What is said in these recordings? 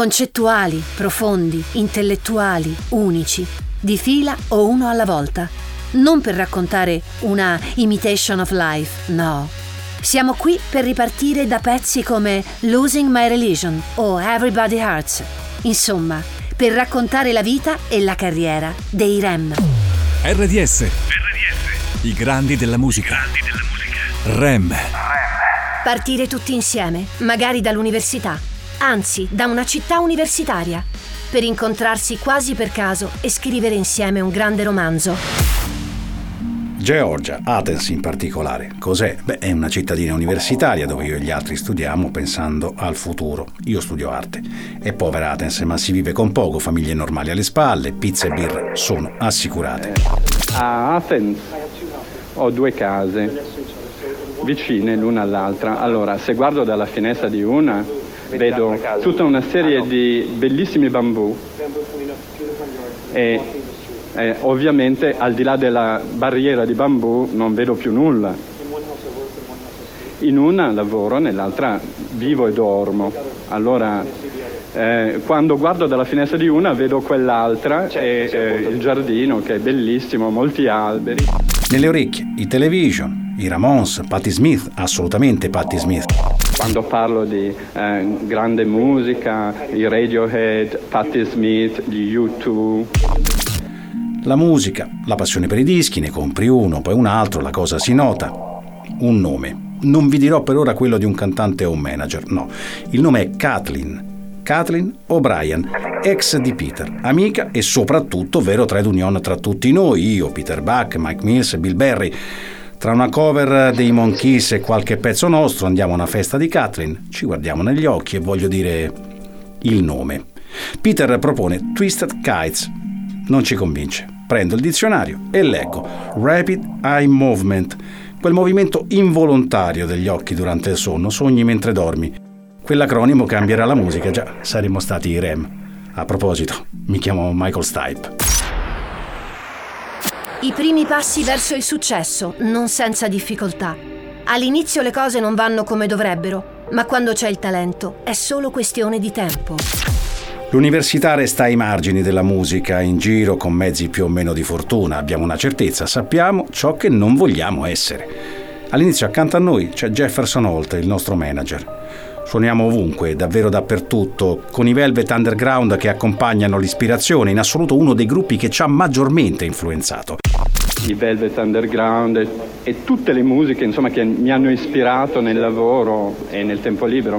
Concettuali, profondi, intellettuali, unici, di fila o uno alla volta. Non per raccontare una imitation of life, no. Siamo qui per ripartire da pezzi come Losing My Religion o Everybody Hurts. Insomma, per raccontare la vita e la carriera dei Rem. RDS. RDS. I grandi della musica. I grandi della musica. Rem. Partire tutti insieme, magari dall'università, anzi da una città universitaria, per incontrarsi quasi per caso e scrivere insieme un grande romanzo. Georgia, Athens in particolare. Cos'è? Beh, è una cittadina universitaria dove io e gli altri studiamo pensando al futuro. Io studio arte. È povera Athens, ma si vive con poco, famiglie normali alle spalle, pizza e birra sono assicurate. A Athens ho due case vicine l'una all'altra. Allora, se guardo dalla finestra di una, vedo tutta una serie di bellissimi bambù e eh, ovviamente al di là della barriera di bambù non vedo più nulla. In una lavoro, nell'altra vivo e dormo. Allora, eh, quando guardo dalla finestra di una vedo quell'altra e eh, il giardino che è bellissimo, molti alberi. Nelle orecchie, i television, i Ramones, Patti Smith, assolutamente Patti Smith. Quando parlo di eh, grande musica, i Radiohead, Patti Smith, gli U2. La musica, la passione per i dischi, ne compri uno, poi un altro, la cosa si nota. Un nome. Non vi dirò per ora quello di un cantante o un manager, no. Il nome è Kathleen. Kathleen O'Brien, ex di Peter, amica e soprattutto vero trade union tra tutti noi, io, Peter Buck, Mike Mills e Bill Berry. Tra una cover dei Monkeys e qualche pezzo nostro andiamo a una festa di Kathleen, ci guardiamo negli occhi e voglio dire il nome. Peter propone Twisted Kites. Non ci convince. Prendo il dizionario e leggo Rapid Eye Movement, quel movimento involontario degli occhi durante il sonno, sogni mentre dormi. Quell'acronimo cambierà la musica, già saremmo stati i REM. A proposito, mi chiamo Michael Stipe. I primi passi verso il successo, non senza difficoltà. All'inizio le cose non vanno come dovrebbero, ma quando c'è il talento è solo questione di tempo. L'università resta ai margini della musica, in giro con mezzi più o meno di fortuna. Abbiamo una certezza, sappiamo ciò che non vogliamo essere. All'inizio accanto a noi c'è Jefferson Holt, il nostro manager. Suoniamo ovunque, davvero dappertutto, con i Velvet Underground che accompagnano l'ispirazione, in assoluto uno dei gruppi che ci ha maggiormente influenzato. I Velvet Underground e tutte le musiche insomma, che mi hanno ispirato nel lavoro e nel tempo libero.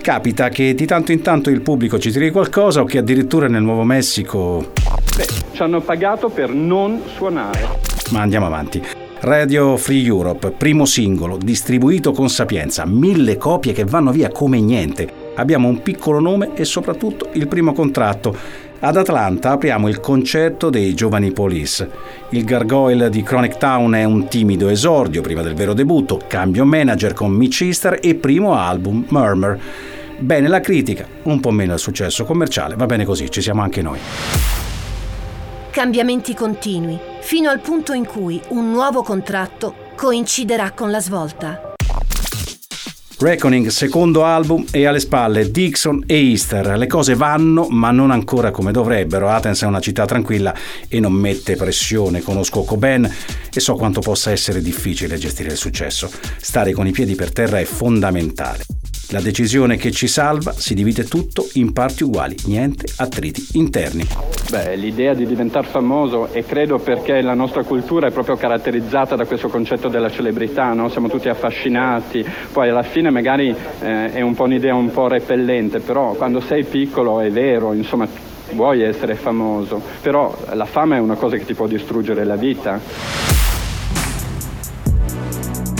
Capita che di tanto in tanto il pubblico ci tiri qualcosa o che addirittura nel Nuovo Messico... Beh, ci hanno pagato per non suonare. Ma andiamo avanti. Radio Free Europe, primo singolo, distribuito con sapienza, mille copie che vanno via come niente. Abbiamo un piccolo nome e soprattutto il primo contratto. Ad Atlanta apriamo il concerto dei giovani Police. Il gargoyle di Chronic Town è un timido esordio prima del vero debutto, cambio manager con Mitch Easter e primo album Murmur. Bene la critica, un po' meno il successo commerciale, va bene così, ci siamo anche noi. Cambiamenti continui, fino al punto in cui un nuovo contratto coinciderà con la svolta. Reckoning, secondo album e alle spalle Dixon e Easter. Le cose vanno, ma non ancora come dovrebbero. Athens è una città tranquilla e non mette pressione. Conosco Coben e so quanto possa essere difficile gestire il successo. Stare con i piedi per terra è fondamentale. La decisione che ci salva si divide tutto in parti uguali, niente attriti interni. Beh, l'idea di diventare famoso e credo perché la nostra cultura è proprio caratterizzata da questo concetto della celebrità, no? siamo tutti affascinati, poi alla fine magari eh, è un po' un'idea un po' repellente, però quando sei piccolo è vero, insomma vuoi essere famoso, però la fama è una cosa che ti può distruggere la vita.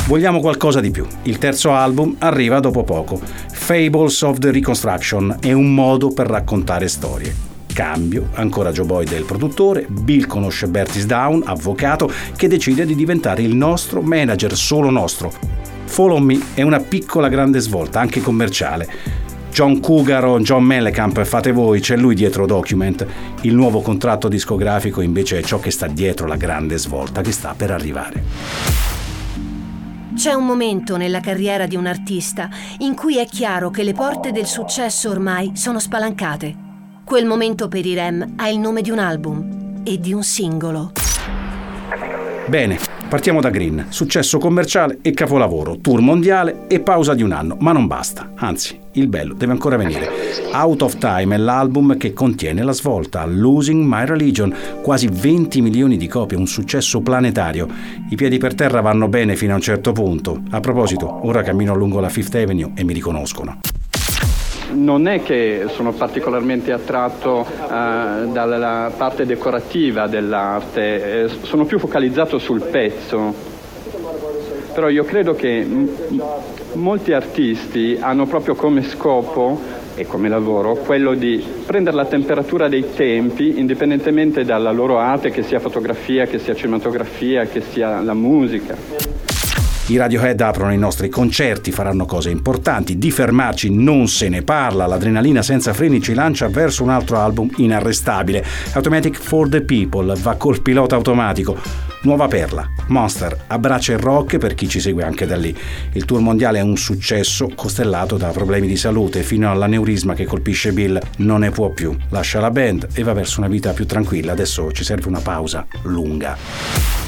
Vogliamo qualcosa di più. Il terzo album arriva dopo poco. Fables of the Reconstruction è un modo per raccontare storie. Cambio, ancora Joe Boyd è il produttore, Bill conosce Bertis Down, avvocato, che decide di diventare il nostro manager, solo nostro. Follow Me è una piccola grande svolta, anche commerciale. John Cougar John Mellencamp fate voi, c'è lui dietro Document. Il nuovo contratto discografico invece è ciò che sta dietro la grande svolta che sta per arrivare. C'è un momento nella carriera di un artista in cui è chiaro che le porte del successo ormai sono spalancate. Quel momento per i Rem ha il nome di un album e di un singolo. Bene, partiamo da Green. Successo commerciale e capolavoro, tour mondiale e pausa di un anno, ma non basta. Anzi, il bello deve ancora venire. Out of Time è l'album che contiene la svolta, Losing My Religion, quasi 20 milioni di copie, un successo planetario. I piedi per terra vanno bene fino a un certo punto. A proposito, ora cammino lungo la Fifth Avenue e mi riconoscono non è che sono particolarmente attratto eh, dalla parte decorativa dell'arte, eh, sono più focalizzato sul pezzo. Però io credo che molti artisti hanno proprio come scopo e come lavoro quello di prendere la temperatura dei tempi indipendentemente dalla loro arte, che sia fotografia, che sia cinematografia, che sia la musica. I Radiohead aprono i nostri concerti, faranno cose importanti, di fermarci non se ne parla, l'adrenalina senza freni ci lancia verso un altro album inarrestabile. Automatic for the People va col pilota automatico. Nuova perla, Monster, abbraccia il rock per chi ci segue anche da lì. Il tour mondiale è un successo costellato da problemi di salute fino all'aneurisma che colpisce Bill. Non ne può più, lascia la band e va verso una vita più tranquilla. Adesso ci serve una pausa lunga.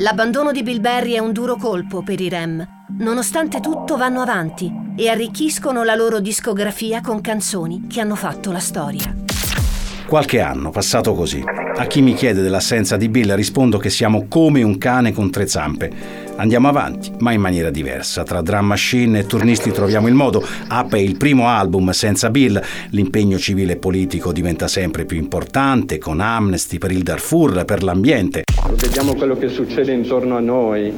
L'abbandono di Bill Berry è un duro colpo per i Rem. Nonostante tutto vanno avanti e arricchiscono la loro discografia con canzoni che hanno fatto la storia. Qualche anno passato così. A chi mi chiede dell'assenza di Bill rispondo che siamo come un cane con tre zampe. Andiamo avanti, ma in maniera diversa. Tra drum machine e turnisti troviamo il modo. Ape il primo album senza Bill. L'impegno civile e politico diventa sempre più importante, con Amnesty per il Darfur, per l'ambiente. Vediamo quello che succede intorno a noi.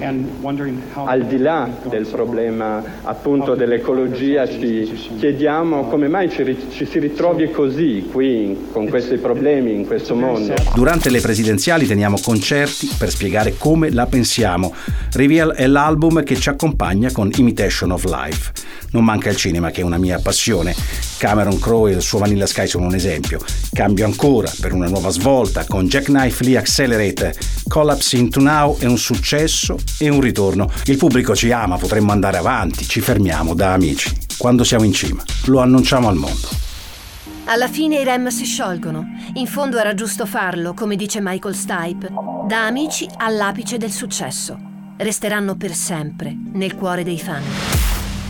Al di là del problema appunto dell'ecologia, ci chiediamo come mai ci, ci si ritrovi così qui, con questi problemi, in questo mondo. Durante le presidenziali teniamo concerti per spiegare come la pensiamo. Reveal è l'album che ci accompagna con Imitation of Life. Non manca il cinema che è una mia passione. Cameron Crowe e il suo Vanilla Sky sono un esempio. Cambio ancora per una nuova svolta con Jackknife Lee Accelerate. Collapse into Now è un successo e un ritorno. Il pubblico ci ama, potremmo andare avanti, ci fermiamo da amici. Quando siamo in cima, lo annunciamo al mondo. Alla fine i Rem si sciolgono. In fondo era giusto farlo, come dice Michael Stipe, da amici all'apice del successo resteranno per sempre nel cuore dei fan.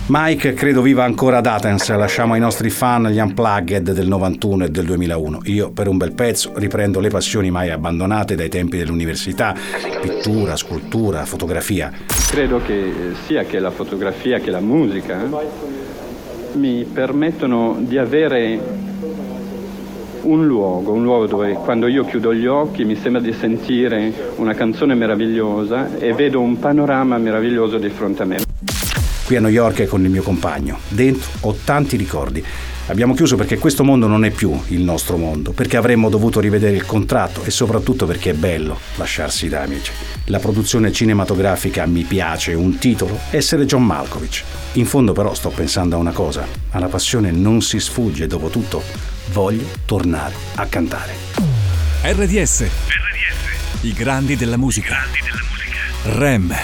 Mike credo viva ancora ad Athens, lasciamo ai nostri fan gli unplugged del 91 e del 2001. Io per un bel pezzo riprendo le passioni mai abbandonate dai tempi dell'università, pittura, scultura, fotografia. Credo che sia che la fotografia che la musica mi permettono di avere un luogo, un luogo dove quando io chiudo gli occhi mi sembra di sentire una canzone meravigliosa e vedo un panorama meraviglioso di fronte a me. Qui a New York con il mio compagno. Dentro ho tanti ricordi. Abbiamo chiuso perché questo mondo non è più il nostro mondo, perché avremmo dovuto rivedere il contratto e soprattutto perché è bello lasciarsi da amici. La produzione cinematografica mi piace, un titolo, essere John Malkovich. In fondo però sto pensando a una cosa, alla passione non si sfugge, dopo tutto voglio tornare a cantare. RDS. RDS. I grandi della musica. Grandi della musica. REM.